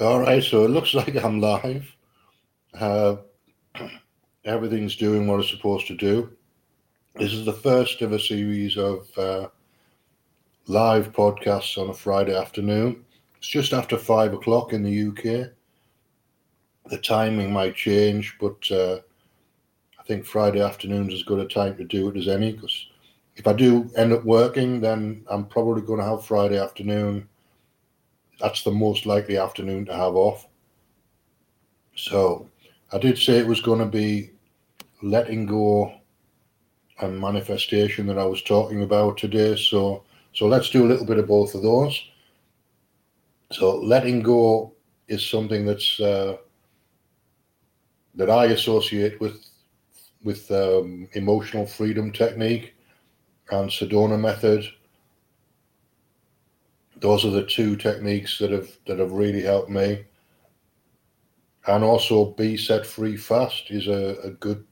All right, so it looks like I'm live. Uh, everything's doing what it's supposed to do. This is the first of a series of uh, live podcasts on a Friday afternoon. It's just after five o'clock in the UK. The timing might change, but uh, I think Friday afternoon's as good a time to do it as any. Because if I do end up working, then I'm probably going to have Friday afternoon that's the most likely afternoon to have off. So I did say it was going to be letting go and manifestation that I was talking about today. So so let's do a little bit of both of those. So letting go is something that's uh, that I associate with with um, emotional freedom technique and Sedona method those are the two techniques that have that have really helped me. And also, be set free fast is a, a good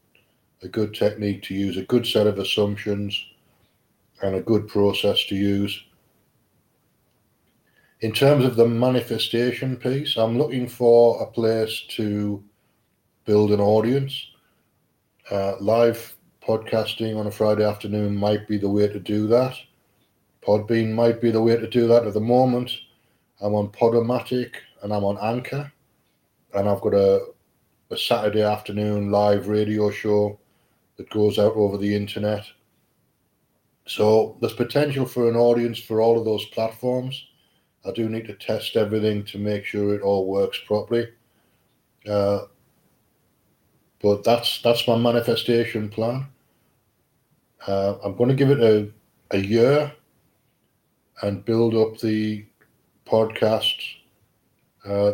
a good technique to use. A good set of assumptions and a good process to use. In terms of the manifestation piece, I'm looking for a place to build an audience. Uh, live podcasting on a Friday afternoon might be the way to do that. Podbean might be the way to do that at the moment. I'm on Podomatic and I'm on Anchor, and I've got a, a Saturday afternoon live radio show that goes out over the internet. So there's potential for an audience for all of those platforms. I do need to test everything to make sure it all works properly. Uh, but that's that's my manifestation plan. Uh, I'm going to give it a, a year and build up the podcasts. Uh,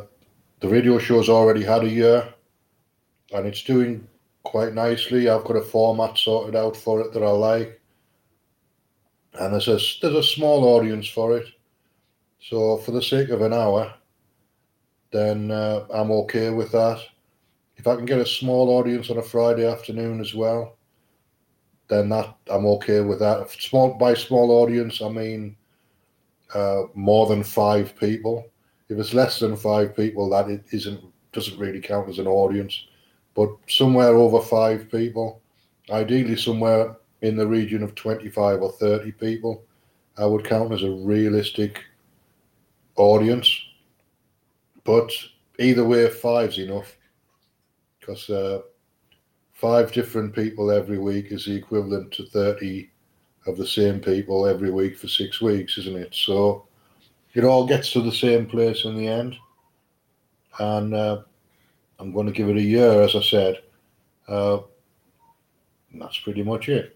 the radio show's already had a year and it's doing quite nicely. I've got a format sorted out for it that I like. And there's a, there's a small audience for it. So for the sake of an hour, then uh, I'm okay with that. If I can get a small audience on a Friday afternoon as well, then that I'm okay with that. Small by small audience, I mean uh, more than five people. If it's less than five people, that it isn't doesn't really count as an audience. But somewhere over five people, ideally somewhere in the region of twenty-five or thirty people, I would count as a realistic audience. But either way, five's enough because uh, five different people every week is the equivalent to 30 of the same people every week for six weeks, isn't it? So it all gets to the same place in the end. And uh, I'm going to give it a year, as I said. Uh, that's pretty much it.